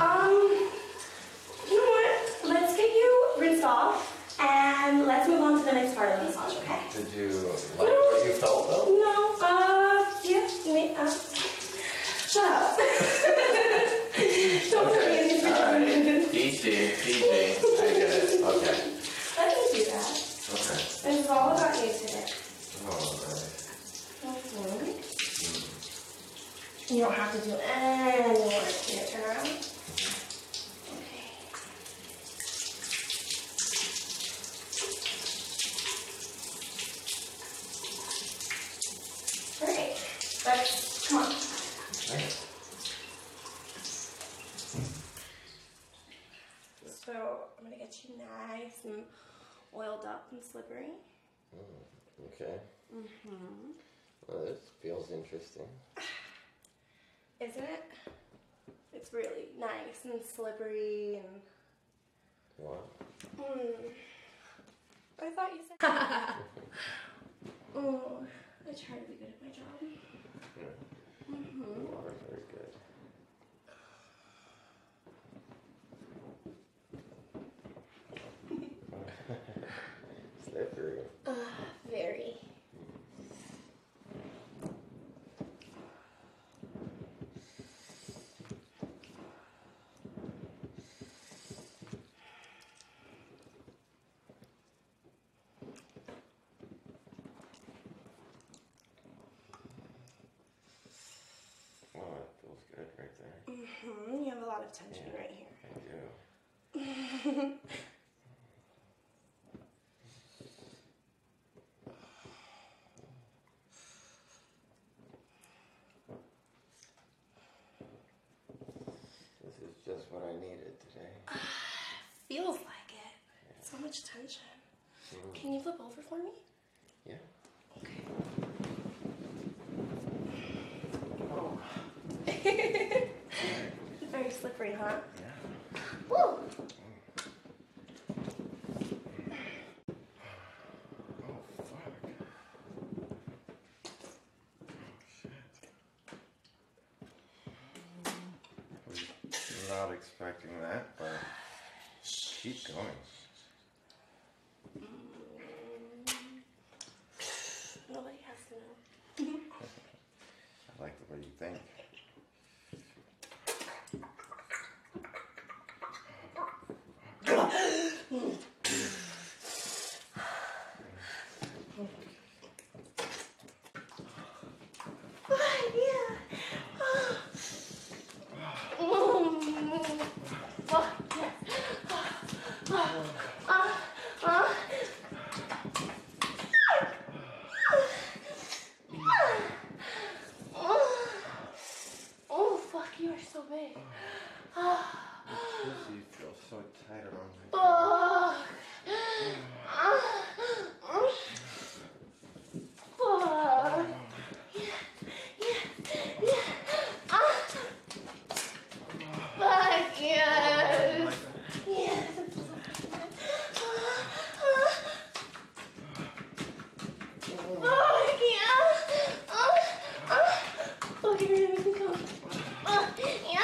Um, you know what? Let's get you rinsed off and let's move on to the next part of the massage, okay? Did you like what you felt though? No, uh, yeah, me, uh, shut up. Don't tell me anything. Alright. Easy, easy. I get it. Okay. Let me do that. Okay. It's all about you today. Alright. Mhm. You don't have to do any work here. Turn around. Okay. Great. Let's come on. Thanks. So I'm gonna get you nice and oiled up and slippery. Okay. Mm-hmm. Well, this feels interesting. Isn't it? It's really nice and slippery and. Wow. Mm. I thought you said. oh, I try to be good at my job. Yeah. You are very good. Slippery. Very. Oh, it feels good right there. hmm You have a lot of tension right here. I do. This is just what I needed today. Feels like it. So much tension. Can you flip over for me? Yeah. Very slippery, huh? Yeah. Woo! Oh, fuck. Shit. Not expecting that, but keep going. Mm. Nobody has to know. I like the way you think. Oh, you feel so tight around my Fuck. Fuck. Yeah, yeah, yeah. Ah. Fuck yes. Yes. Fuck yeah. Ah, yeah.